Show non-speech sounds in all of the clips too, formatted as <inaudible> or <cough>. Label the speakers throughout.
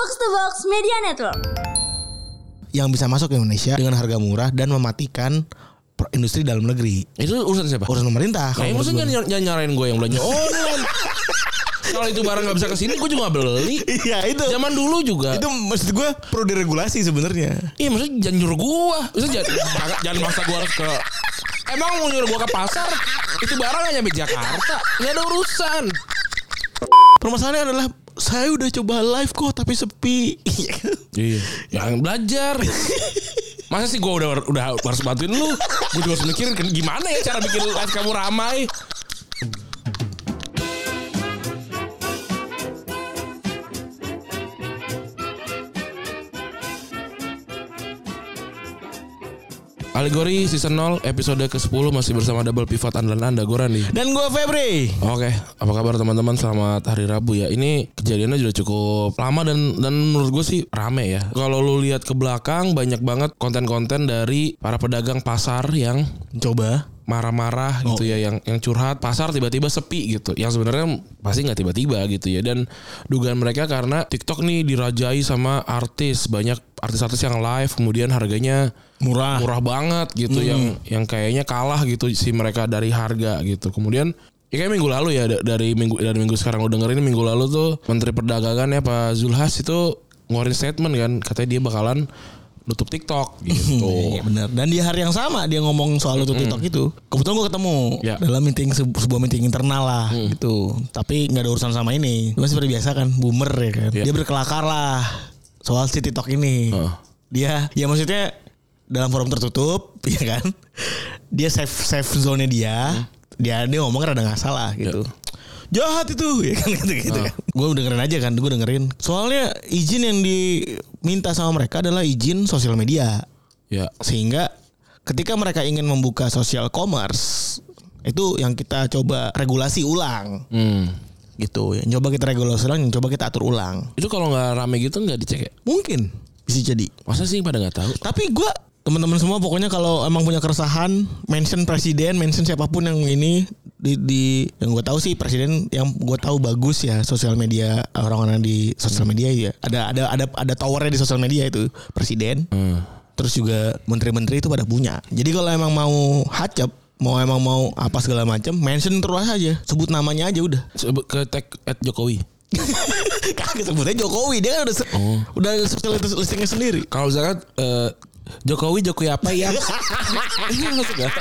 Speaker 1: Box to Box Media Network.
Speaker 2: yang bisa masuk ke Indonesia dengan harga murah dan mematikan industri dalam negeri.
Speaker 3: Itu urusan siapa?
Speaker 2: Urusan pemerintah.
Speaker 3: Nah, ya maksudnya
Speaker 2: gue.
Speaker 3: jangan, jangan nyarain gue yang belanja <laughs> online. Kalau itu barang nggak bisa ke sini, gue juga beli.
Speaker 2: Iya itu.
Speaker 3: Zaman dulu juga.
Speaker 2: Itu maksud gue perlu diregulasi sebenarnya.
Speaker 3: Iya maksudnya jangan nyuruh gua. Maksudnya jangan, jangan, maksa gua harus ke Emang mau nyuruh gua ke pasar Itu barang hanya nyampe Jakarta Gak ada urusan
Speaker 2: Permasalahannya adalah saya udah coba live kok tapi sepi.
Speaker 3: Iya. Yang belajar. Masa sih gua udah udah harus bantuin lu? Gua juga harus mikirin Gimana ya cara bikin live kamu ramai Alegori season 0 episode ke-10 masih bersama double pivot andalan Anda gue Randi.
Speaker 2: Dan gue Febri.
Speaker 3: Oke, apa kabar teman-teman? Selamat hari Rabu ya. Ini kejadiannya sudah cukup lama dan dan menurut gue sih rame ya. Kalau lu lihat ke belakang banyak banget konten-konten dari para pedagang pasar yang
Speaker 2: Coba.
Speaker 3: Marah-marah gitu ya yang yang curhat pasar tiba-tiba sepi gitu. Yang sebenarnya pasti nggak tiba-tiba gitu ya. Dan dugaan mereka karena TikTok nih dirajai sama artis banyak artis-artis yang live kemudian harganya
Speaker 2: Murah.
Speaker 3: murah banget gitu yang yang kayaknya kalah gitu si mereka dari harga gitu. Kemudian ya kayak minggu lalu ya da- dari minggu dari minggu sekarang lo dengerin minggu lalu tuh Menteri Perdagangan ya Pak Zulhas itu ngeluarin statement kan katanya dia bakalan nutup TikTok gitu <laughs>
Speaker 2: Iya benar. Dan di hari yang sama dia ngomong soal itu TikTok itu. Kebetulan gue ketemu
Speaker 3: Ya.
Speaker 2: dalam meeting se- sebuah meeting internal lah gitu. Tapi nggak ada urusan sama ini. Cuma seperti biasa kan boomer ya kan.
Speaker 3: Ya.
Speaker 2: Dia berkelakar lah soal si TikTok ini.
Speaker 3: Heeh.
Speaker 2: Dia ya maksudnya dalam forum tertutup <laughs> ya kan. Dia safe safe zone dia. Dia dia ngomong rada nggak salah gitu. Jahat itu <laughs> ya kan gitu gitu kan. Gue dengerin aja kan, gue dengerin. Soalnya izin yang diminta sama mereka adalah izin sosial media.
Speaker 3: Ya.
Speaker 2: Sehingga ketika mereka ingin membuka social commerce itu yang kita coba regulasi ulang.
Speaker 3: Hmm.
Speaker 2: gitu. Yang coba kita regulasi ulang yang coba kita atur ulang.
Speaker 3: Itu kalau nggak rame gitu nggak dicek ya?
Speaker 2: mungkin. Bisa jadi.
Speaker 3: Masa sih pada nggak tahu?
Speaker 2: tapi gua teman-teman semua pokoknya kalau emang punya keresahan mention presiden mention siapa pun yang ini di, di yang gue tahu sih presiden yang gue tahu bagus ya sosial media orang-orang di sosial media ya ada ada ada ada towernya di sosial media itu presiden
Speaker 3: Hmm.
Speaker 2: terus juga menteri-menteri itu pada punya. Jadi kalau emang mau hacep, mau emang mau apa segala macam, mention terus aja, sebut namanya aja udah.
Speaker 3: Sebut ke tag at Jokowi. <laughs>
Speaker 2: Kagak sebutnya Jokowi, dia kan udah se- udah listingnya sendiri.
Speaker 3: Kalau misalkan eh, Jokowi Jokowi apa ya? Ini masuk nggak?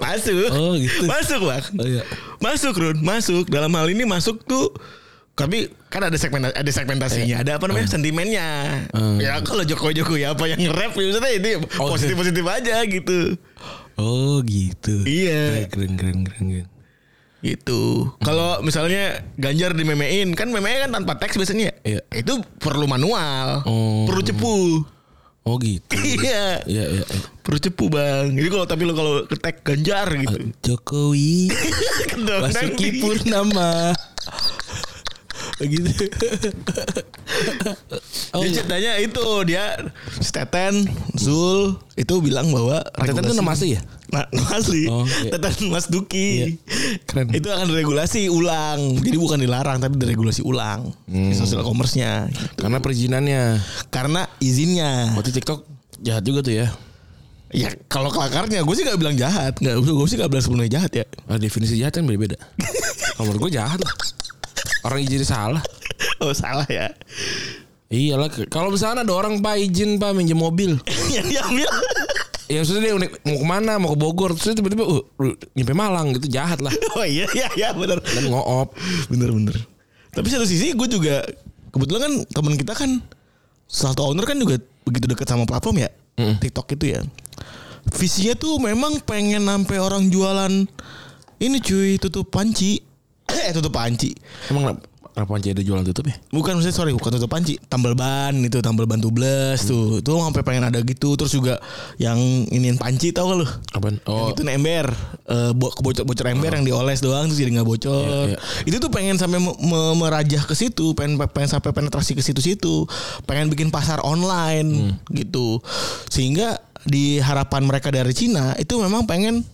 Speaker 2: Masuk.
Speaker 3: Oh, gitu.
Speaker 2: Masuk, Bang.
Speaker 3: Oh, iya.
Speaker 2: Masuk, Run. Masuk. Dalam hal ini masuk tuh tapi kan ada segmen ada segmentasinya, ada apa namanya sentimennya. Ya kalau Jokowi Jokowi apa yang nge-rap ya maksudnya ini
Speaker 3: Oh,
Speaker 2: positif positif aja gitu.
Speaker 3: Oh gitu.
Speaker 2: Iya.
Speaker 3: Keren keren keren keren.
Speaker 2: Gitu. Kalau misalnya Ganjar dimemein kan memenya kan tanpa teks biasanya.
Speaker 3: Iya.
Speaker 2: Itu perlu manual.
Speaker 3: Oh.
Speaker 2: Perlu cepu.
Speaker 3: Oh gitu.
Speaker 2: iya.
Speaker 3: Iya iya. iya.
Speaker 2: Perlu cepu, Bang. Jadi kalau tapi lo kalau ke tag Ganjar gitu.
Speaker 3: Jokowi <laughs>
Speaker 2: Kedong
Speaker 3: Basuki Purnama. <laughs> Begitu. <laughs> oh,
Speaker 2: Dia
Speaker 3: iya.
Speaker 2: ceritanya itu dia Steten Zul itu bilang bahwa
Speaker 3: Teten itu nama asli ya?
Speaker 2: Nah, nama asli.
Speaker 3: Oh, iya.
Speaker 2: Teten Mas Duki.
Speaker 3: Keren.
Speaker 2: Itu akan diregulasi ulang. Jadi bukan dilarang tapi diregulasi ulang di sosial commerce-nya.
Speaker 3: Karena perizinannya.
Speaker 2: Karena izinnya.
Speaker 3: Waktu TikTok jahat juga tuh ya.
Speaker 2: Ya kalau kelakarnya gue sih gak bilang jahat. Nggak, gue sih gak bilang sepenuhnya jahat ya.
Speaker 3: Ah, definisi jahat kan beda-beda. <laughs> Kalau gue jahat lah. Orang izin salah. <laughs>
Speaker 2: Oh salah ya.
Speaker 3: Iyalah, ke- kalau misalnya ada orang pak izin pak minjem mobil, <laughs>
Speaker 2: Yang diambil.
Speaker 3: ya sudah dia unik- mau ke mana, mau ke Bogor, terus tiba-tiba uh, nyampe Malang gitu jahat lah. <laughs>
Speaker 2: Oh iya iya iya benar.
Speaker 3: Dan ngoop.
Speaker 2: Bener bener. Tapi satu sisi gue juga kebetulan kan teman kita kan satu owner kan juga begitu dekat sama platform ya TikTok itu ya. Visinya tuh memang pengen sampai orang jualan ini cuy tutup panci. Eh tutup panci.
Speaker 3: Emang kenapa- panci ada jualan tutup ya?
Speaker 2: Bukan maksudnya sorry bukan tutup panci, tambal ban itu tambal ban tubles tuh. Itu sampai pengen ada gitu terus juga yang iniin panci tau gak lu?
Speaker 3: Apaan? Oh,
Speaker 2: Itu ember, eh, bo- bocor-bocor ember yang dioles doang terus jadi nggak bocor.
Speaker 3: Iya, iya.
Speaker 2: Itu tuh pengen sampai me- me- merajah ke situ, pengen pengen sampai penetrasi ke situ-situ, pengen bikin pasar online gitu. Sehingga di harapan mereka dari Cina itu memang pengen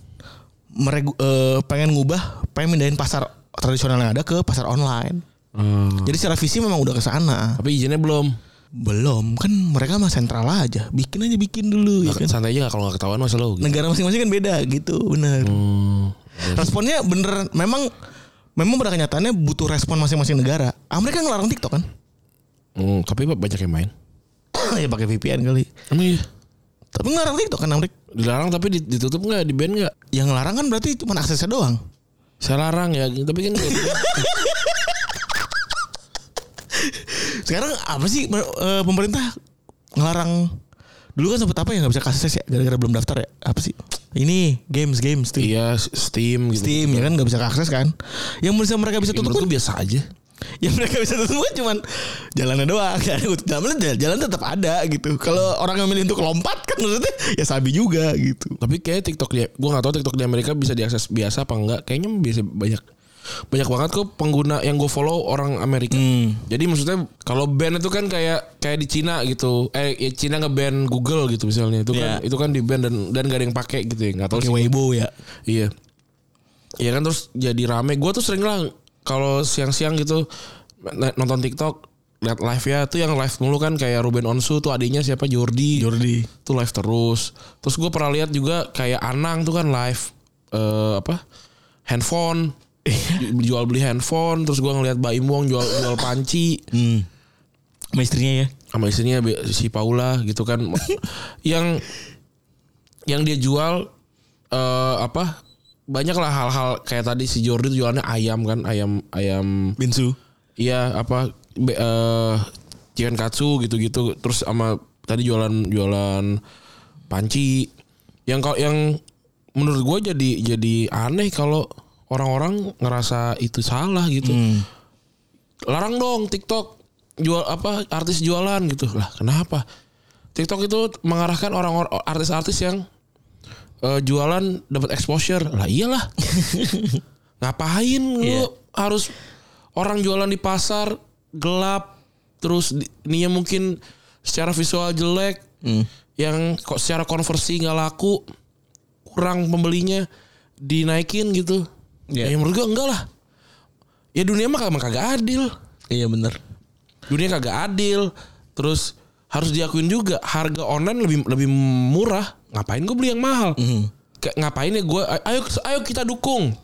Speaker 2: meregu, eh, pengen ngubah, pengen mindahin pasar tradisional yang ada ke pasar online.
Speaker 3: Hmm.
Speaker 2: Jadi secara visi memang udah ke sana.
Speaker 3: Tapi izinnya belum.
Speaker 2: Belum, kan mereka mah sentral aja. Bikin aja bikin dulu ya kan.
Speaker 3: Santai aja kalau nggak ketahuan masa lo. Gitu.
Speaker 2: Negara masing-masing kan beda gitu, bener.
Speaker 3: Hmm.
Speaker 2: Responnya bener, memang memang pada kenyataannya butuh respon masing-masing negara. Amerika ngelarang TikTok kan?
Speaker 3: Hmm, tapi banyak yang main. <coughs>
Speaker 2: ya pakai VPN kali.
Speaker 3: Emang iya.
Speaker 2: Tapi ngelarang TikTok kan Amerika.
Speaker 3: Dilarang tapi di- ditutup nggak, di ban nggak?
Speaker 2: Yang ngelarang kan berarti cuma aksesnya doang.
Speaker 3: Saya larang ya, tapi kan
Speaker 2: Sekarang apa sih eh, pemerintah ngelarang? Dulu kan sempet apa ya nggak bisa akses ya gara-gara belum daftar ya? Apa sih? Ini games games tuh
Speaker 3: iya Steam gitu.
Speaker 2: Steam ya kan nggak bisa akses kan? Yang bisa mereka bisa tutup kan?
Speaker 3: biasa aja.
Speaker 2: Yang mereka bisa tutup kan cuman jalannya doang kan jalan jalan tetap ada gitu kalau orang yang milih untuk lompat kan maksudnya ya sabi juga gitu
Speaker 3: Tapi kayak TikTok dia, gue nggak tahu TikTok di Amerika bisa diakses biasa apa enggak. Kayaknya biasa banyak banyak banget kok pengguna yang gue follow orang Amerika. Jadi maksudnya kalau band itu kan kayak kayak di Cina gitu. Eh ya Cina nge-ban Google gitu misalnya. Itu kan
Speaker 2: Iya.
Speaker 3: itu kan di ban dan dan gak ada yang pakai gitu ya. Nggak tahu sih.
Speaker 2: Weibo ya
Speaker 3: Iya. Iya kan terus jadi rame. Gue tuh sering lah kalau siang-siang gitu nonton TikTok lihat live ya tuh yang live mulu kan kayak Ruben Onsu tuh adiknya siapa Jordi.
Speaker 2: Jordi
Speaker 3: Tuh live terus. Terus gue pernah lihat juga kayak Anang tuh kan live eh apa? Handphone. jual beli handphone terus gue ngeliat Baim Wong jual jual panci
Speaker 2: hmm. sama istrinya ya
Speaker 3: sama istrinya si Paula gitu kan <laughs> yang yang dia jual eh apa banyak lah hal-hal kayak tadi si Jordi jualannya ayam kan ayam ayam
Speaker 2: Binsu.
Speaker 3: Iya apa be, eh chicken katsu gitu-gitu. Terus sama tadi jualan jualan panci. Yang kalau yang menurut gue jadi jadi aneh kalau orang-orang ngerasa itu salah gitu. Larang dong TikTok jual apa artis jualan gitu. Lah kenapa? TikTok itu mengarahkan orang-orang artis-artis yang eh, jualan dapat exposure. Lah iyalah. <laughs> Ngapain lu harus orang jualan di pasar gelap terus ininya mungkin secara visual jelek yang kok secara konversi nggak laku kurang pembelinya dinaikin gitu.
Speaker 2: Iya.
Speaker 3: ya menurut gua enggak lah. Ya dunia mah emang kagak adil.
Speaker 2: Iya bener.
Speaker 3: Dunia kagak adil. Terus harus diakuin juga harga online lebih lebih murah ngapain gue beli yang mahal? Kayak ngapain ya gue ayo ayo kita dukung.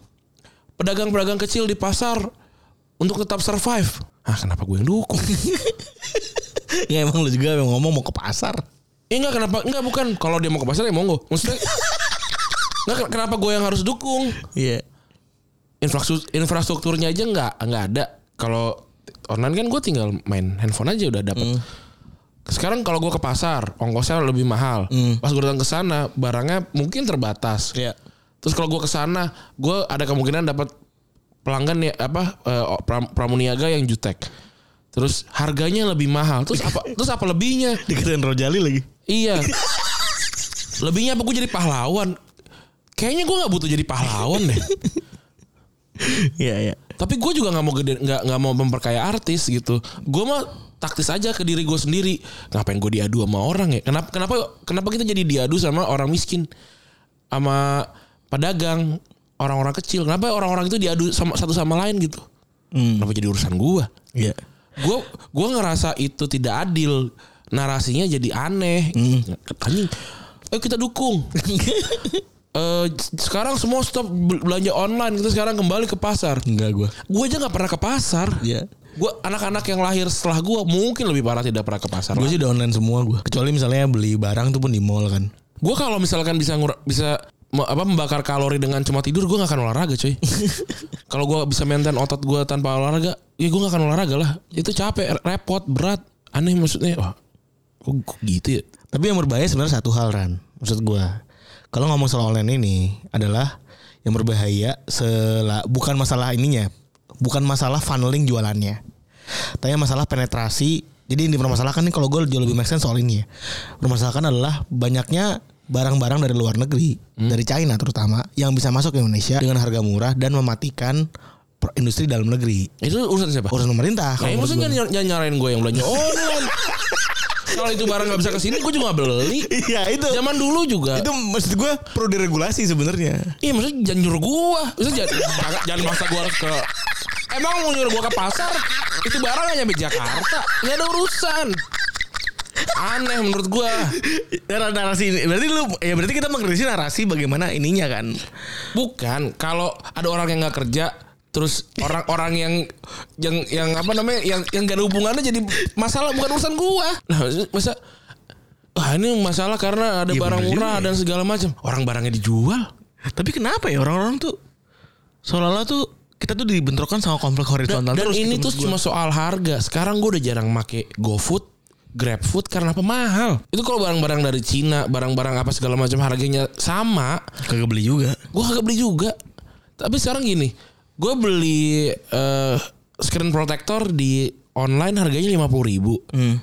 Speaker 3: Pedagang-pedagang kecil di pasar untuk tetap survive. Ah kenapa gue yang dukung? <laughs>
Speaker 2: Ya emang lu juga yang ngomong mau ke pasar.
Speaker 3: Eh enggak kenapa? Enggak bukan. Kalau dia mau ke pasar ya monggo. Maksudnya <laughs> enggak kenapa gue yang harus dukung?
Speaker 2: Iya.
Speaker 3: Infrastruktur infrastrukturnya aja nggak nggak ada. Kalau online kan gue tinggal main handphone aja udah dapet sekarang kalau gue ke pasar ongkosnya lebih mahal. Pas gue datang ke sana barangnya mungkin terbatas.
Speaker 2: Iya.
Speaker 3: Terus kalau gue ke sana gue ada kemungkinan dapat pelanggan ya apa eh, pram- pramuniaga yang jutek. Terus harganya lebih mahal. Terus apa <laughs> terus apa lebihnya?
Speaker 2: Dikatain Rojali lagi.
Speaker 3: Iya. <laughs> Lebihnya apa gue jadi pahlawan? Kayaknya gue nggak butuh jadi pahlawan deh. <laughs>
Speaker 2: Iya iya.
Speaker 3: Tapi gue juga nggak mau gede nggak nggak mau memperkaya artis gitu. Gue mah taktis aja ke diri gue sendiri. Ngapain gue diadu sama orang ya? Kenapa kenapa kenapa kita jadi diadu sama orang miskin, sama pedagang, orang-orang kecil? Kenapa orang-orang itu diadu sama satu sama lain gitu? Kenapa jadi urusan gue?
Speaker 2: iya
Speaker 3: Gue gue ngerasa itu tidak adil. Narasinya jadi aneh. Anjing. Ayo kita dukung. <laughs> Eh, sekarang semua stop bel- belanja online kita sekarang kembali ke pasar
Speaker 2: enggak gua
Speaker 3: gue aja nggak pernah ke pasar.
Speaker 2: Iya.
Speaker 3: Gue anak-anak yang lahir setelah gue mungkin lebih parah tidak pernah ke pasar.
Speaker 2: Gue sih udah online semua gue. Kecuali misalnya beli barang tuh pun di mall kan.
Speaker 3: Gue kalau misalkan bisa ngur- bisa me- apa membakar kalori dengan cuma tidur gue nggak akan olahraga cuy. <laughs> kalau gue bisa maintain otot gue tanpa olahraga, ya gue nggak akan olahraga lah. Itu capek, repot, berat, aneh maksudnya. Wah, kok, kok gitu ya?
Speaker 2: Tapi yang berbahaya sebenarnya satu hal Ran. Maksud gue. Kalau ngomong soal online ini adalah yang berbahaya sela, bukan masalah ininya. Bukan masalah funneling jualannya. Tapi masalah penetrasi. Jadi yang dipermasalahkan nih kalau gue jauh lebih make sense soal ini ya. Permasalahan adalah banyaknya barang-barang dari luar negeri, dari China terutama, yang bisa masuk ke Indonesia dengan harga murah dan mematikan industri dalam negeri.
Speaker 3: Itu urusan siapa?
Speaker 2: Urusan pemerintah.
Speaker 3: Nah, maksudnya jangan nyarain gue yang belanja online. <laughs> kalau itu barang nggak bisa ke sini, gue juga nggak beli.
Speaker 2: Iya itu.
Speaker 3: Zaman dulu juga.
Speaker 2: Itu maksud gue perlu diregulasi sebenarnya.
Speaker 3: Iya maksudnya jangan nyuruh gua Maksudnya jangan, maksa gua harus ke Emang mau nyuruh gua ke pasar Itu barang hanya sampai Jakarta Gak ada urusan Aneh menurut gua.
Speaker 2: Nar- narasi ini berarti lu ya berarti kita mengkritisi narasi bagaimana ininya kan.
Speaker 3: Bukan kalau ada orang yang nggak kerja terus orang-orang yang yang yang apa namanya yang yang gak ada hubungannya jadi masalah bukan urusan gua. Nah, masa Wah ini masalah karena ada
Speaker 2: Iya,
Speaker 3: barang
Speaker 2: bener
Speaker 3: murah
Speaker 2: juga ya.
Speaker 3: dan segala macam. Orang barangnya dijual.
Speaker 2: Tapi kenapa ya orang-orang tuh seolah-olah tuh kita tuh dibentrokan sama konflik
Speaker 3: Dan,
Speaker 2: horizontal
Speaker 3: dan
Speaker 2: terus
Speaker 3: ini
Speaker 2: gitu
Speaker 3: tuh
Speaker 2: gua.
Speaker 3: cuma soal harga. Sekarang gue udah jarang make GoFood, GrabFood karena apa mahal. Itu kalau barang-barang dari Cina, barang-barang apa segala macam harganya sama,
Speaker 2: kagak beli juga.
Speaker 3: gue kagak beli juga. Tapi sekarang gini, gue beli eh, screen protector di online harganya lima puluh ribu.
Speaker 2: Hmm.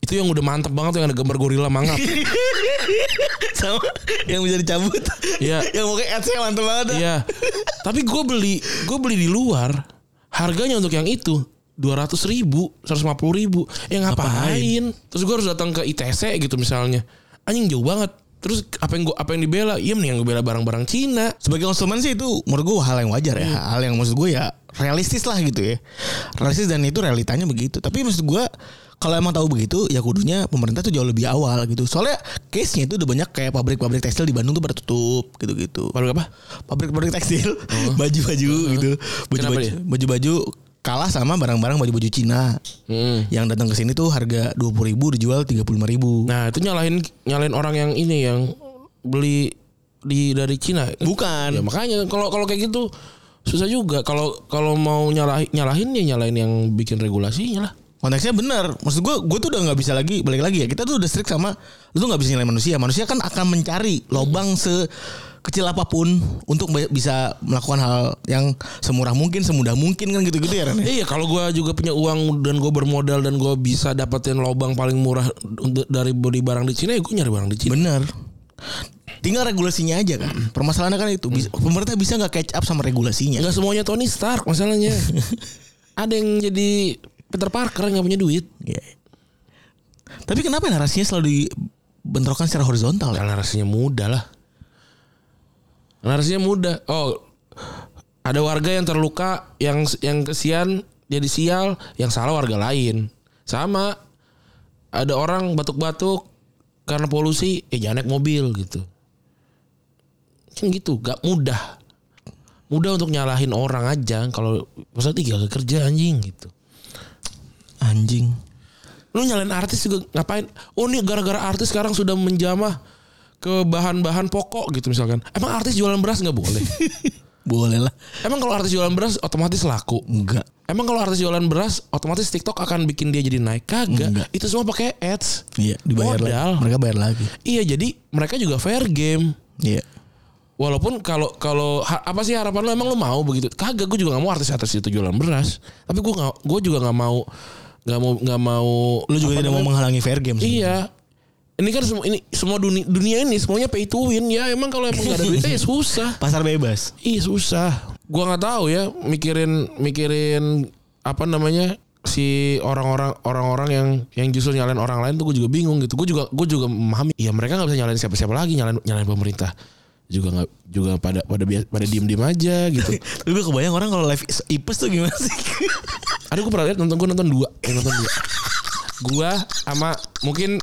Speaker 3: Itu yang udah mantep banget tuh, yang ada gambar gorila mangap. <laughs>
Speaker 2: sama yang bisa dicabut.
Speaker 3: Iya.
Speaker 2: yang pakai ads mantep banget.
Speaker 3: Iya. Tapi gue beli, gue beli di luar. Harganya untuk yang itu dua ratus ribu, seratus lima puluh ribu. Ya ngapain? Terus gue harus datang ke ITC gitu misalnya. Anjing jauh banget. Terus apa yang gua apa yang dibela? Iya mending yang gue bela barang-barang Cina.
Speaker 2: Sebagai konsumen sih itu menurut gue hal yang wajar ya. Hal yang maksud gue ya realistis lah gitu ya. Realistis dan itu realitanya begitu. Tapi maksud gue kalau emang tahu begitu ya kudunya pemerintah tuh jauh lebih awal gitu. Soalnya case-nya itu udah banyak kayak pabrik-pabrik tekstil di Bandung tuh pada tutup gitu-gitu.
Speaker 3: Pabrik apa?
Speaker 2: Pabrik-pabrik tekstil, <laughs> baju-baju gitu.
Speaker 3: Kenapa
Speaker 2: Baju-baju baju-baju kalah sama barang-barang baju-baju Cina.
Speaker 3: Hmm.
Speaker 2: Yang datang ke sini tuh harga 20.000 ribu dijual 35.000 ribu.
Speaker 3: Nah itu nyalahin nyalahin orang yang ini yang beli di dari Cina.
Speaker 2: Bukan.
Speaker 3: Ya makanya kalau kalau kayak gitu susah juga. Kalau kalau mau nyalahin nyalahin ya nyalahin yang bikin regulasinya lah.
Speaker 2: Konteksnya benar. Maksud gue, gue tuh udah nggak bisa lagi balik lagi ya. Kita tuh udah strict sama, lu tuh nggak bisa nilai manusia. Manusia kan akan mencari lobang sekecil apa pun untuk bisa melakukan hal yang semurah mungkin, semudah mungkin kan gitu-gitu ya Ren.
Speaker 3: Iya kalau gue juga punya uang dan gue bermodal dan gue bisa dapetin lobang paling murah untuk dari beli barang di Cina ya gue nyari barang di Cina.
Speaker 2: Benar. Tinggal regulasinya aja kan. Permasalahannya kan itu. Bisa- Pemerintah bisa nggak catch up sama regulasinya.
Speaker 3: Nggak semuanya Tony Stark masalahnya. <laughs> Ada yang jadi Peter Parker nggak punya duit.
Speaker 2: Iya. Tapi kenapa narasinya selalu dibentrokan secara horizontal ya?
Speaker 3: Karena narasinya mudah lah. Narasinya mudah. Oh, ada warga yang terluka, yang yang kesian jadi sial, yang salah warga lain. Sama ada orang batuk-batuk karena polusi, ya jangan naik mobil gitu. Kan gitu, gak mudah. Mudah untuk nyalahin orang aja kalau masa tiga kerja anjing gitu.
Speaker 2: Anjing.
Speaker 3: Lu nyalain artis juga ngapain? Oh ini gara-gara artis sekarang sudah menjamah ke bahan-bahan pokok gitu misalkan. Emang artis jualan beras nggak boleh? <laughs>
Speaker 2: Boleh lah.
Speaker 3: Emang kalau artis jualan beras otomatis laku?
Speaker 2: Enggak.
Speaker 3: Emang kalau artis jualan beras otomatis TikTok akan bikin dia jadi naik? Kagak.
Speaker 2: Enggak.
Speaker 3: Itu semua pakai ads.
Speaker 2: Iya, dibayar
Speaker 3: Modal.
Speaker 2: lagi. Mereka bayar lagi.
Speaker 3: Iya jadi mereka juga fair game.
Speaker 2: Iya.
Speaker 3: Walaupun kalau kalau apa sih harapan lo emang lo mau begitu? Kagak, gue juga nggak mau artis-artis itu jualan beras. Tapi gue nggak, gue juga nggak mau, nggak mau, nggak mau.
Speaker 2: Lu juga tidak mau menghalangi fair game.
Speaker 3: Iya. Ini kan semua ini semua dunia, dunia ini semuanya pay to win ya. Emang kalau emang gak ada duitnya ya <laughs> susah.
Speaker 2: Pasar bebas.
Speaker 3: Ih susah. Gua nggak tahu ya mikirin mikirin apa namanya si orang-orang orang-orang yang yang justru nyalain orang lain tuh gue juga bingung gitu. Gue juga gue juga memahami. Ya mereka nggak bisa nyalain siapa-siapa lagi nyalain nyalain pemerintah juga nggak juga pada pada pada diem diem aja gitu. <laughs>
Speaker 2: Tapi gue kebayang orang kalau live ipes tuh gimana sih?
Speaker 3: Aduh gue pernah lihat nonton gue nonton dua, eh, nonton dua. Gua <laughs> sama mungkin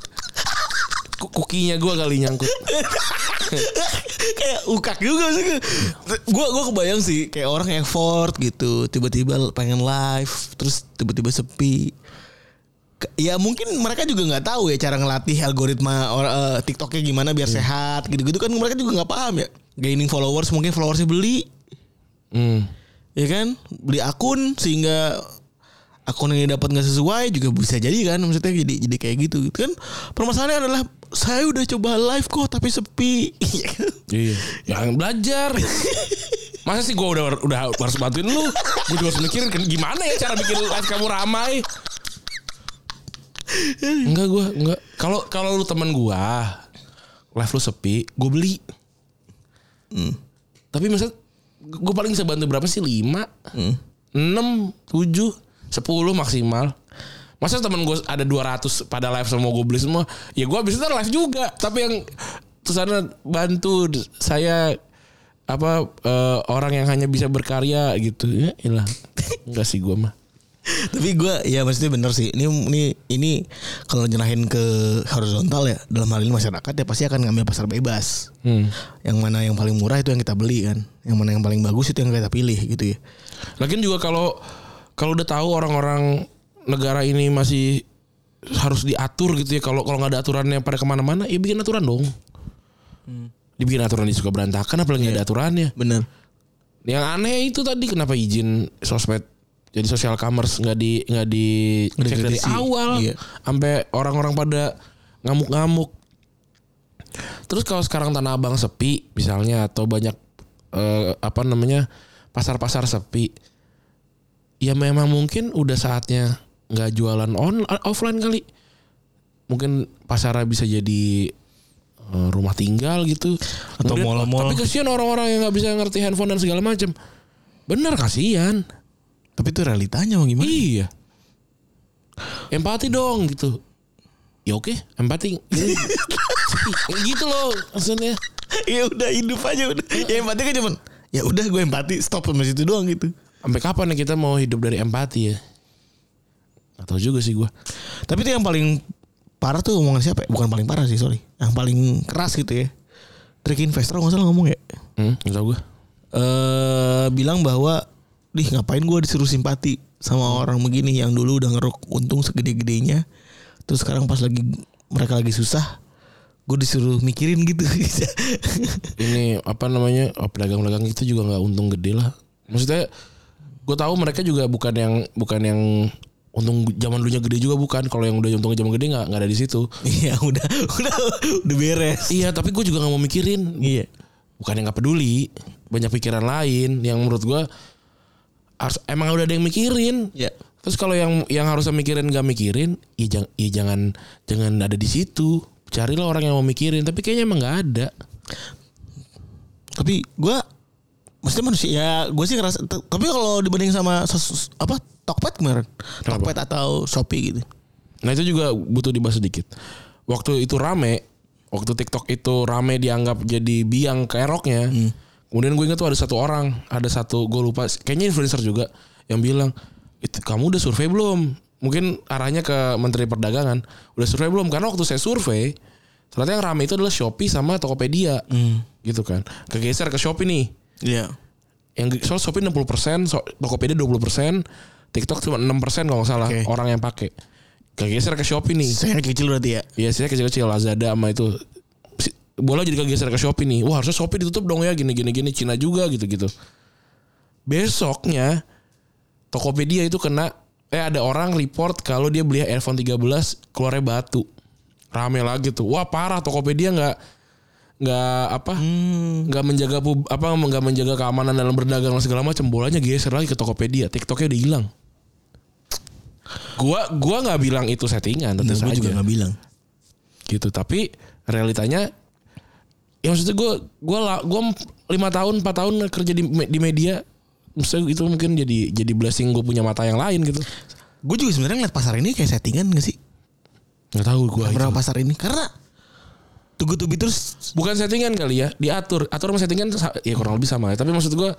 Speaker 3: kukinya gue kali nyangkut. <laughs>
Speaker 2: kayak ukak juga sih. Gue gue kebayang sih kayak orang effort gitu, tiba-tiba pengen live, terus tiba-tiba sepi. Ya mungkin mereka juga nggak tahu ya cara ngelatih algoritma or, eh, TikToknya gimana biar sehat gitu-gitu kan mereka juga nggak paham ya. Gaining followers mungkin followersnya beli,
Speaker 3: Hmm.
Speaker 2: ya kan? Beli akun sehingga akun yang dapat nggak sesuai juga bisa jadi kan maksudnya jadi jadi kayak gitu gitu kan permasalahannya adalah saya udah coba live kok tapi sepi <laughs> Iya.
Speaker 3: Yang belajar. Masa sih gue udah udah harus bantuin lu? Gue juga harus mikirin kan gimana ya cara bikin live kamu ramai. Enggak gue enggak. Kalau kalau lu teman gue live lu sepi, gue beli. Tapi misal gue paling bisa bantu berapa sih? 5 6 7 10 maksimal. Masa temen gue ada 200 pada live semua gue beli semua. Ya gue habis itu live juga. Tapi yang sana bantu saya apa eh, orang yang hanya bisa berkarya gitu ya ilah enggak sih gue mah <laughs>
Speaker 2: Tapi gue ya maksudnya bener sih. Ini ini ini kalau nyerahin ke horizontal ya dalam hal ini masyarakat ya pasti akan ngambil pasar bebas.
Speaker 3: Hmm.
Speaker 2: Yang mana yang paling murah itu yang kita beli kan. Yang mana yang paling bagus itu yang kita pilih gitu ya.
Speaker 3: Lagian juga kalau kalau udah tahu orang-orang negara ini masih harus diatur gitu ya. Kalau kalau nggak ada aturannya pada ke mana-mana, ya bikin aturan dong. Dibikin aturan di suka berantakan, apalagi nggak ada aturannya.
Speaker 2: Bener.
Speaker 3: Yang aneh itu tadi kenapa izin sosmed jadi social commerce nggak di nggak di cek dari awal
Speaker 2: Iya.
Speaker 3: sampai orang-orang pada ngamuk-ngamuk. Terus kalau sekarang Tanah Abang sepi misalnya atau banyak eh, apa namanya pasar-pasar sepi, ya memang mungkin udah saatnya nggak jualan on offline kali. Mungkin pasarnya bisa jadi eh, rumah tinggal gitu
Speaker 2: Atau mall-mall.
Speaker 3: Tapi kasihan orang-orang yang nggak bisa ngerti handphone dan segala macam. Bener kasihan.
Speaker 2: Tapi itu realitanya mau gimana?
Speaker 3: Iya. Empati dong gitu. Ya oke, empati. <laughs> Sepi. Ya gitu loh maksudnya.
Speaker 2: ya udah hidup aja udah. Ya empati kan cuman ya udah gue empati stop sampai situ doang gitu.
Speaker 3: Sampai kapan ya kita mau hidup dari empati ya? Gak tahu juga sih gua.
Speaker 2: Tapi itu yang paling parah tuh omongan siapa ya? Bukan paling parah sih sorry. Yang paling keras gitu ya. Trik investor nggak salah ngomong ya.
Speaker 3: Hmm, gak tahu gua.
Speaker 2: eh bilang bahwa Dih ngapain gue disuruh simpati sama orang begini yang dulu udah ngeruk untung segede-gedenya Terus sekarang pas lagi mereka lagi susah Gue disuruh mikirin gitu <laughs>
Speaker 3: Ini apa namanya? Oh, pedagang-pedagang itu juga nggak untung gede lah. Maksudnya gue tahu mereka juga bukan yang bukan yang untung zaman dulunya gede juga bukan. Kalau yang udah untung zaman gede nggak nggak ada di situ.
Speaker 2: Iya <laughs> udah udah udah beres.
Speaker 3: Iya, tapi gue juga nggak mau mikirin.
Speaker 2: Iya.
Speaker 3: Bukan yang nggak peduli. Banyak pikiran lain yang menurut gua harus emang udah ada yang mikirin.
Speaker 2: Iya.
Speaker 3: Terus kalau yang yang harusnya mikirin nggak mikirin ya jangan ya jangan jangan ada di situ. Carilah orang yang mau mikirin tapi kayaknya emang nggak ada.
Speaker 2: Tapi gue Maksudnya manusia ya gue sih ngerasa Tapi kalau dibanding sama Apa Tokped kemarin.
Speaker 3: Kenapa?
Speaker 2: Tokped atau Shopee gitu.
Speaker 3: Nah itu juga butuh dibahas sedikit. Waktu itu rame waktu TikTok itu rame dianggap jadi biang keroknya kemudian gue ingat tuh ada satu orang ada satu gue lupa kayaknya influencer juga yang bilang itu kamu udah survei belum? Mungkin arahnya ke Menteri Perdagangan udah survei belum? Karena waktu saya survei ternyata yang rame itu adalah Shopee sama Tokopedia gitu kan. Kegeser ke Shopee nih.
Speaker 2: Iya.
Speaker 3: Yang soal Shopee 60%, so, Tokopedia 20%, TikTok cuma 6% kalau nggak salah
Speaker 2: Oke.
Speaker 3: orang yang pakai. Kegeser ke Shopee nih.
Speaker 2: Saya kecil berarti ya
Speaker 3: Iya, saya kecil-kecil Lazada sama itu. Bola jadi kegeser ke Shopee nih. Wah, harusnya Shopee ditutup dong ya gini gini gini Cina juga gitu-gitu. Besoknya Tokopedia itu kena eh ada orang report kalau dia beli iPhone 13 keluarnya batu. Rame lagi tuh. Wah, parah Tokopedia nggak nggak apa nggak menjaga pub, apa nggak menjaga keamanan dalam berdagang segala macam bolanya geser lagi ke Tokopedia TikToknya udah hilang gua gua nggak bilang itu settingan tentu
Speaker 2: Nah,
Speaker 3: saja.
Speaker 2: juga gak bilang.
Speaker 3: Gitu tapi realitanya ya maksudnya gue gue lah gue lima tahun empat tahun kerja di di media maksudnya itu mungkin jadi jadi blessing gue punya mata yang lain gitu.
Speaker 2: Gue juga sebenarnya ngeliat pasar ini kayak settingan gak sih?
Speaker 3: nggak tahu gue
Speaker 2: Berapa pasar ini? Karena Tugu tubi terus
Speaker 3: bukan settingan kali ya diatur. Atur sama settingan ya kurang lebih sama ya. Tapi maksud gue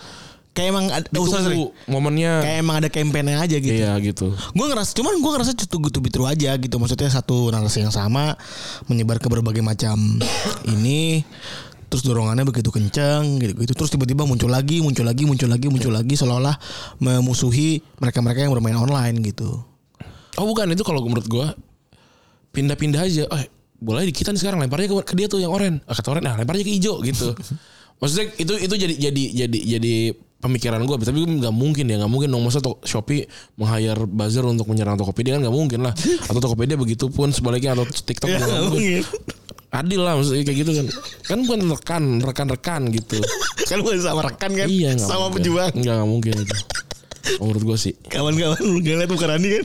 Speaker 2: kayak emang ada oh, sorry, sorry.
Speaker 3: ditunggu momennya.
Speaker 2: Kayak emang ada campaignnya aja gitu.
Speaker 3: iya gitu.
Speaker 2: Gue ngerasa cuman gue ngerasa tugu tubi terus aja gitu. Maksudnya satu narasi yang sama menyebar ke berbagai macam <coughs> ini terus dorongannya begitu kenceng gitu gitu. Terus tiba-tiba muncul lagi muncul lagi muncul lagi muncul lagi seolah-olah memusuhi mereka-mereka yang bermain online gitu.
Speaker 3: Oh bukan. Itu kalau menurut gue pindah-pindah aja. Oh boleh di kita nih sekarang lemparnya ke, ke dia tuh yang oren. Ah, kata oren nah lemparnya ke hijau gitu. <laughs> Maksudnya itu itu jadi jadi jadi jadi pemikiran gue tapi nggak mungkin ya nggak mungkin dong. Masa to- Shopee meng-hire buzzer untuk menyerang Tokopedia kan nggak mungkin lah. <laughs> Atau Tokopedia begitu pun sebaliknya atau TikTok juga nggak mungkin. adil lah maksudnya kayak gitu kan. Kan bukan rekan rekan-rekan gitu. <laughs>
Speaker 2: Kan bukan sama rekan kan?
Speaker 3: Iya nggak
Speaker 2: sama
Speaker 3: mungkin.
Speaker 2: pejuang.
Speaker 3: Nggak nggak mungkin itu. Menurut gue sih.
Speaker 2: Kawan-kawan lu gak liat bukan Rani kan?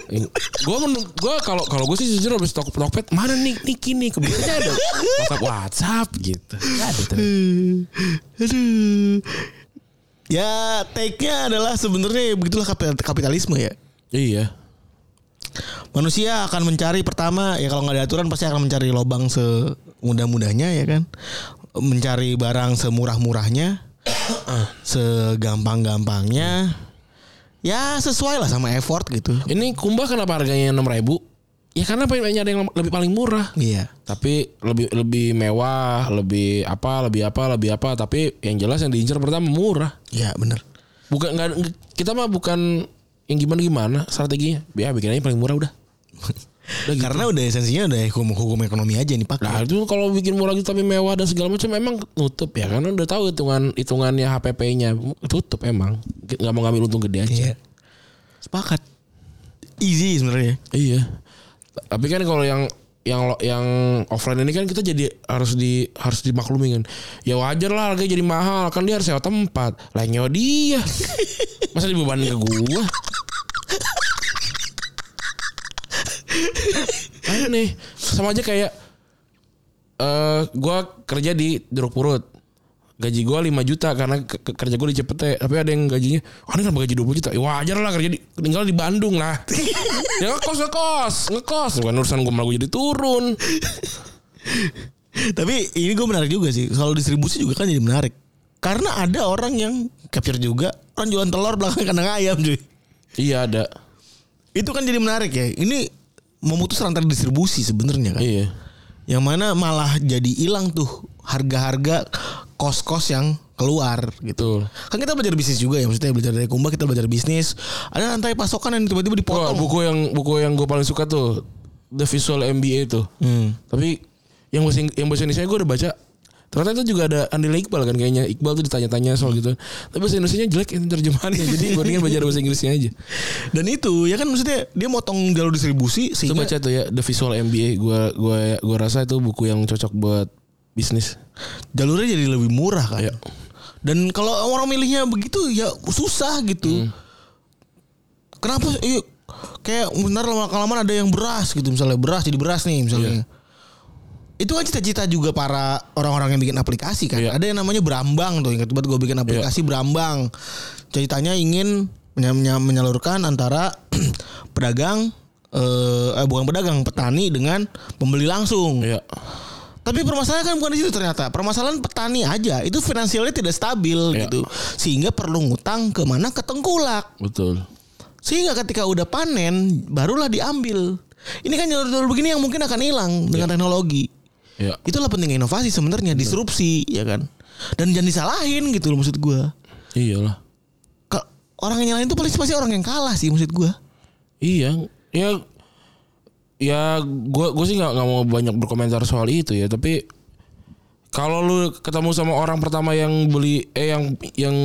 Speaker 3: Gue gue kalau kalau gue sih jujur habis tok tokped mana nih Niki nih? Kebetulan ada. WhatsApp WhatsApp gitu. Ada tuh. <laughs>
Speaker 2: aduh ya take-nya adalah sebenarnya begitulah kapital- kapitalisme ya
Speaker 3: iya
Speaker 2: manusia akan mencari pertama ya kalau nggak ada aturan pasti akan mencari lobang semudah-mudahnya ya kan mencari barang semurah-murahnya <coughs> segampang-gampangnya ya sesuai lah sama effort gitu.
Speaker 3: Ini kumbah kenapa harganya enam ribu? Ya karena pengen nyari yang lebih paling murah.
Speaker 2: Iya.
Speaker 3: Tapi lebih lebih mewah, lebih apa, lebih apa, lebih apa. Tapi yang jelas yang diincar pertama murah.
Speaker 2: Iya bener.
Speaker 3: Bukan nggak kita mah bukan yang gimana gimana strateginya. Ya bikin aja paling murah udah. Udah <laughs> gitu.
Speaker 2: Karena udah esensinya udah hukum hukum ekonomi aja nih pak.
Speaker 3: Nah itu kalau bikin murah gitu tapi mewah dan segala macam memang nutup ya karena udah tahu hitungan hitungannya HPP-nya tutup emang nggak mau ngambil untung gede aja.
Speaker 2: Iya. Sepakat. Easy sebenarnya.
Speaker 3: Iya. Tapi kan kalau yang yang yang offline ini kan kita jadi harus di harus dimaklumi kan. Ya wajar lah harganya jadi mahal kan dia harus sewa tempat. Lah nyewa dia. <laughs> Masa dibebanin ke gua? Aneh. Sama aja kayak eh gua kerja di Jeruk Purut. Gaji gua 5 juta karena ke- ke- kerja gua di CPT. Tapi ada yang gajinya, ah ini kenapa gaji 20 juta? Ya wajar lah kerja di, tinggal di Bandung lah. <laughs> ya ngekos, ngekos, ngekos. Bukan urusan gua malah gua jadi turun. <laughs>
Speaker 2: Tapi ini gue menarik juga sih. Kalau distribusi juga kan jadi menarik. Karena ada orang yang capture juga orang jualan telur belakang kandang ayam cuy.
Speaker 3: Iya ada.
Speaker 2: Itu kan jadi menarik ya. Ini memutus rantai distribusi sebenarnya kan.
Speaker 3: Iya.
Speaker 2: Yang mana malah jadi hilang tuh harga-harga kos-kos yang keluar gitu.
Speaker 3: Betul.
Speaker 2: Kan kita belajar bisnis juga ya, maksudnya belajar dari Kumba kita belajar bisnis. Ada rantai pasokan yang tiba-tiba dipotong.
Speaker 3: buku yang buku yang gue paling suka tuh The Visual MBA tuh.
Speaker 2: Hmm.
Speaker 3: Tapi yang bahasa yang bahasa Indonesia gue udah baca. Ternyata itu juga ada Andila Iqbal kan kayaknya. Iqbal tuh ditanya-tanya soal gitu. Tapi bahasa Indonesia jelek ini terjemahannya. <laughs> Jadi gue mendingan belajar bahasa Inggrisnya aja.
Speaker 2: Dan itu ya kan maksudnya dia motong jalur distribusi
Speaker 3: Itu
Speaker 2: sehingga
Speaker 3: baca tuh ya The Visual MBA. Gue gue gue rasa itu buku yang cocok buat bisnis.
Speaker 2: jalurnya jadi lebih murah kan.
Speaker 3: Iya.
Speaker 2: Dan kalau orang milihnya begitu ya susah gitu.
Speaker 3: Hmm.
Speaker 2: Kenapa? Iya, kayak benar lama kelamaan ada yang beras gitu misalnya beras jadi beras nih misalnya.
Speaker 3: Iya.
Speaker 2: Itu kan cita-cita juga para orang-orang yang bikin aplikasi kan.
Speaker 3: Iya.
Speaker 2: Ada yang namanya Brambang tuh. Ingat banget gue bikin aplikasi Brambang. Ceritanya ingin menya- menya- menyalurkan antara <clears throat> pedagang eh, eh bukan pedagang, petani dengan pembeli langsung.
Speaker 3: Iya.
Speaker 2: Tapi permasalahan kan bukan di situ ternyata. Permasalahan petani aja itu finansialnya tidak stabil
Speaker 3: Iya.
Speaker 2: gitu. Sehingga perlu ngutang ke mana ke tengkulak.
Speaker 3: Betul.
Speaker 2: Sehingga ketika udah panen barulah diambil. Ini kan jalur-jalur begini yang mungkin akan hilang dengan teknologi.
Speaker 3: Iya.
Speaker 2: Itulah pentingnya inovasi sebenarnya, disrupsi ya kan. Dan jangan disalahin gitu loh maksud gua.
Speaker 3: Iyalah.
Speaker 2: Orang yang nyalahin itu pasti pasti orang yang kalah sih maksud gua.
Speaker 3: Iya, ya, ya, gue gue sih nggak mau banyak berkomentar soal itu ya, tapi kalau lu ketemu sama orang pertama yang beli, eh yang yang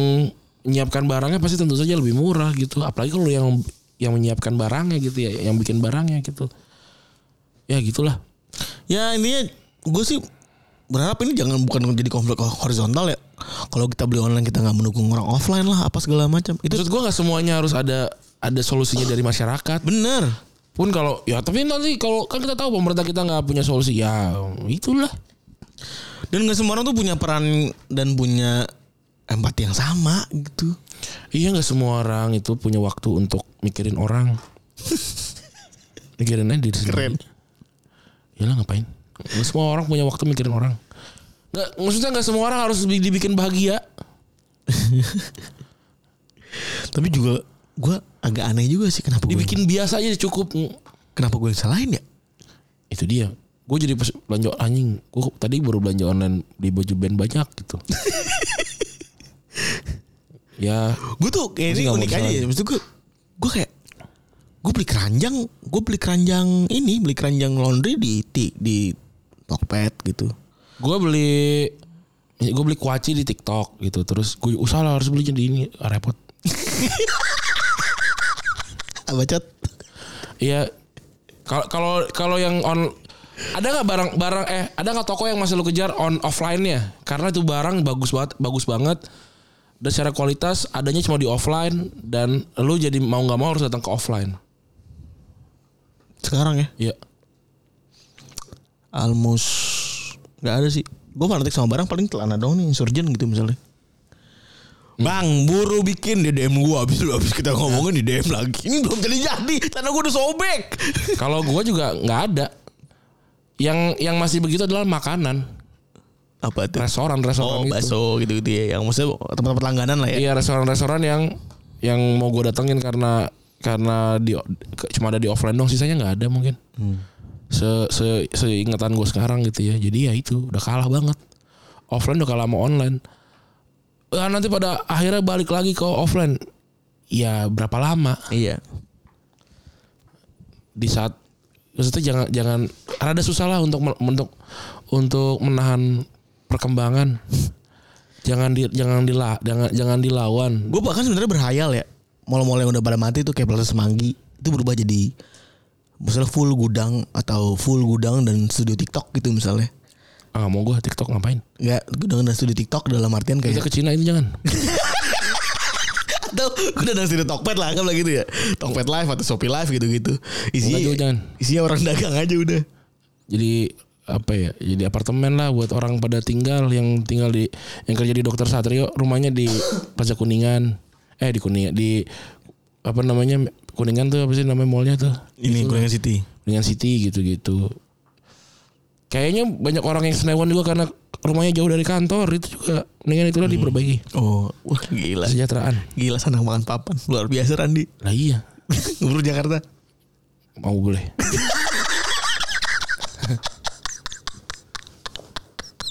Speaker 3: menyiapkan barangnya pasti tentu saja lebih murah gitu, apalagi kalau lu yang yang menyiapkan barangnya gitu ya, yang bikin barangnya gitu, ya gitulah.
Speaker 2: Ya intinya gue sih berharap ini jangan bukan jadi konflik horizontal ya. Kalau kita beli online kita nggak mendukung orang offline lah apa segala macam. Itu
Speaker 3: Maksud gue nggak semuanya harus ada ada solusinya dari masyarakat.
Speaker 2: bener.
Speaker 3: Pun kalau ya tapi nanti kalau kan kita tahu pemerintah kita nggak punya solusi ya itulah.
Speaker 2: Dan nggak semua orang tuh punya peran dan punya empati yang sama gitu.
Speaker 3: Iya nggak semua orang itu punya waktu untuk mikirin orang. mikirin aja diri sendiri.
Speaker 2: Keren.
Speaker 3: Iyalah ngapain? Nggak semua orang punya waktu mikirin orang. Nggak, maksudnya nggak semua orang harus di- dibikin bahagia. <laughs>
Speaker 2: Tapi juga gue agak aneh juga sih kenapa gue
Speaker 3: Dibikin biasa aja cukup.
Speaker 2: kenapa gue yang salahin ya?
Speaker 3: Itu dia. Gue jadi pas belanja anjing. Gue tadi baru belanja online di baju band banyak gitu. <laughs> ya
Speaker 2: Gue tuh kayak
Speaker 3: Gua
Speaker 2: ini unik aja ya. Maksud gue gue kayak gue beli keranjang, gue beli keranjang ini, beli keranjang laundry di di, di Tokped gitu.
Speaker 3: gue beli gue beli kuaci di TikTok gitu terus gue usaha lah harus beli di ini repot <laughs>
Speaker 2: Bacot.
Speaker 3: Iya. Kalau kalau kalau yang on ada nggak barang barang eh ada nggak toko yang masih lu kejar on offline nya karena itu barang bagus banget bagus banget dan secara kualitas adanya cuma di offline dan lu jadi mau nggak mau harus datang ke offline.
Speaker 2: Sekarang ya.
Speaker 3: Iya.
Speaker 2: Almost nggak ada sih. Gue fanatik sama barang paling celana dong nih insurgent gitu misalnya. Bang, buru bikin di DM gua habis habis kita ngomongin di DM lagi. Ini belum jadi jadi, celana gua udah sobek. <laughs>
Speaker 3: Kalau gua juga nggak ada. Yang yang masih begitu adalah makanan.
Speaker 2: Apa tuh?
Speaker 3: Restoran restoran
Speaker 2: Oh,
Speaker 3: itu.
Speaker 2: bakso gitu-gitu ya. Yang maksudnya tempat-tempat langganan lah ya.
Speaker 3: Iya restoran-restoran yang yang mau gue datengin karena karena di cuma ada di offline dong sisanya nggak ada mungkin se se seingatan gue sekarang gitu ya jadi ya itu udah kalah banget offline udah kalah sama online Ah, nanti pada akhirnya balik lagi ke offline ya berapa lama
Speaker 2: Iya.
Speaker 3: di saat maksudnya jangan jangan rada susah lah untuk me- untuk untuk menahan perkembangan jangan di jangan dila jangan jangan dilawan
Speaker 2: Gue bahkan sebenarnya berhayal ya. Mall-mall yang udah pada mati tuh kayak Plaza Semanggi itu berubah jadi misalnya full gudang atau full gudang dan studio TikTok gitu misalnya.
Speaker 3: Ah mau gue TikTok ngapain
Speaker 2: Enggak, gudang dan studio TikTok dalam artian
Speaker 3: kita
Speaker 2: kayak
Speaker 3: ke Cina itu jangan <laughs>
Speaker 2: atau gudang dan studio Tokped lah anggaplah gitu ya. Tokped Live atau Shopee Live gitu-gitu. Isinya
Speaker 3: Enggak, jangan.
Speaker 2: isinya orang dagang aja udah.
Speaker 3: jadi apa ya jadi apartemen lah buat orang pada tinggal yang tinggal di yang kerja di dokter Satrio rumahnya di <laughs> Plaza Kuningan eh di Kuningan di apa namanya Kuningan tuh apa sih namanya mallnya tuh
Speaker 2: Ini Kuningan City.
Speaker 3: Kuningan City gitu-gitu kayaknya banyak orang yang senewan juga karena rumahnya jauh dari kantor itu juga mendingan itulah diperbaiki
Speaker 2: Oh, wah gila.
Speaker 3: kesejahteraan
Speaker 2: Gila sana makan papan. Luar biasa Randi.
Speaker 3: lah iya <laughs>
Speaker 2: Gubernur Jakarta.
Speaker 3: mau boleh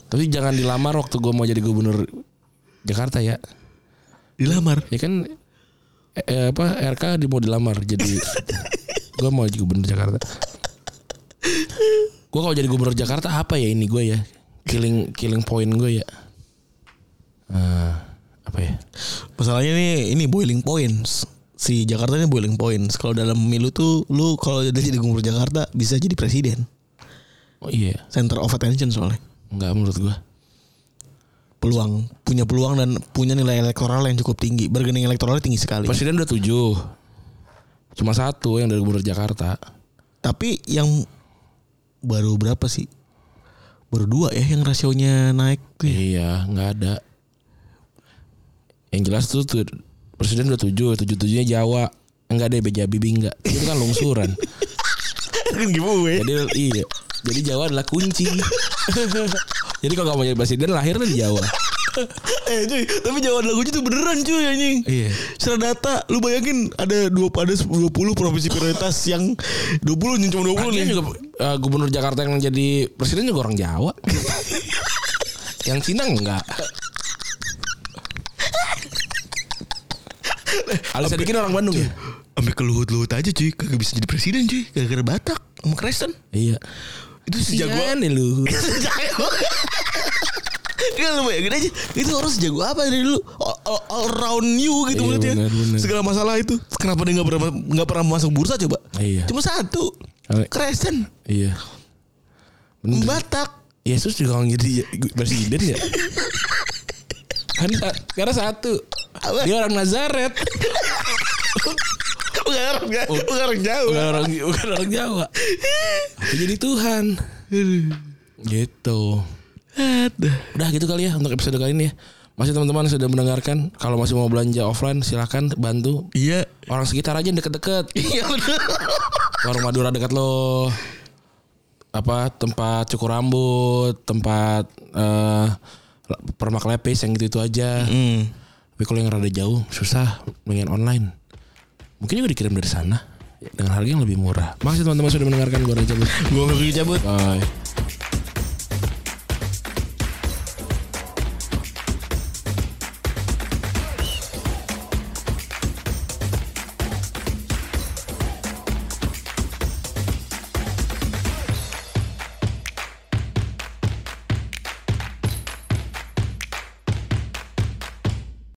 Speaker 3: tapi jangan dilamar waktu gue mau jadi gubernur Jakarta ya
Speaker 2: Dilamar.
Speaker 3: ya kan eh, eh, apa RK di mau dilamar jadi <laughs> gue mau jadi gubernur Jakarta gue kalau jadi gubernur Jakarta apa ya ini gue ya killing killing point gue ya Eh, apa ya
Speaker 2: Masalahnya nih ini boiling points. Si Jakarta ini boiling points. Kalau dalam pemilu tuh lu kalau udah jadi gubernur Jakarta bisa jadi presiden.
Speaker 3: oh iya
Speaker 2: Center of attention soalnya.
Speaker 3: nggak menurut gue
Speaker 2: Peluang, punya peluang dan punya nilai elektoral yang cukup tinggi. Bargaining elektoralnya tinggi sekali.
Speaker 3: presiden udah tujuh cuma satu yang dari gubernur Jakarta
Speaker 2: Tapi yang baru berapa sih? Baru dua ya yang rasionya naik tuh. ya.
Speaker 3: iya nggak ada yang jelas tuh, tuh presiden udah tujuh tujuh tujuhnya Jawa enggak deh beja bibi enggak itu kan lungsuran <laughs>
Speaker 2: kan giveaway.
Speaker 3: jadi iya jadi Jawa adalah kunci <laughs> jadi kalau nggak mau jadi presiden lahir di Jawa <laughs>
Speaker 2: eh cuy, tapi Jawa lagunya tuh beneran cuy anjing.
Speaker 3: Iya.
Speaker 2: Secara data, lu bayangin ada dua pada 20 provinsi prioritas yang 20 nih cuma 20 nih.
Speaker 3: Lagian juga eh, gubernur Jakarta yang jadi presiden juga orang Jawa <laughs> yang Cina enggak Ali Sadikin orang Bandung ya
Speaker 2: Sampai ke luhut-luhut aja cuy, kagak bisa jadi presiden cuy, gara-gara Batak sama Kristen.
Speaker 3: iya
Speaker 2: Itu sejago
Speaker 3: Sian nih lu. <laughs>
Speaker 2: Gak lu bayangin aja. Itu orang sejago apa dari dulu? All, all, all round you gitu
Speaker 3: Iya,
Speaker 2: maksudnya
Speaker 3: benar, benar.
Speaker 2: Segala masalah itu. Kenapa dia gak pernah Gak pernah masuk bursa coba?
Speaker 3: Iya.
Speaker 2: Cuma satu. Kristen
Speaker 3: iya. Bener.
Speaker 2: Batak
Speaker 3: Yesus juga orang jadi presiden ya? Kan karena satu.
Speaker 2: Apa?
Speaker 3: dia orang Nazaret.
Speaker 2: Bukan orang Bukan orang jauh
Speaker 3: bukan orang bukan orang Jawa. Tapi <laughs> jadi Tuhan. Gitu. Udah gitu kali ya untuk episode kali ini ya. Masih teman-teman sudah mendengarkan kalau masih mau belanja offline silahkan bantu
Speaker 2: Iya.
Speaker 3: orang sekitar aja deket-deket. <laughs>
Speaker 2: Iya bener.
Speaker 3: Warung Madura dekat lo. Apa tempat cukur rambut tempat eh permak lepis yang gitu itu aja.
Speaker 2: Hmm.
Speaker 3: tapi kalau yang rada jauh susah dengan online. Mungkin juga dikirim dari sana dengan harga yang lebih murah. Makasih teman-teman sudah mendengarkan gue Raja
Speaker 2: Gue mau cabut
Speaker 3: bye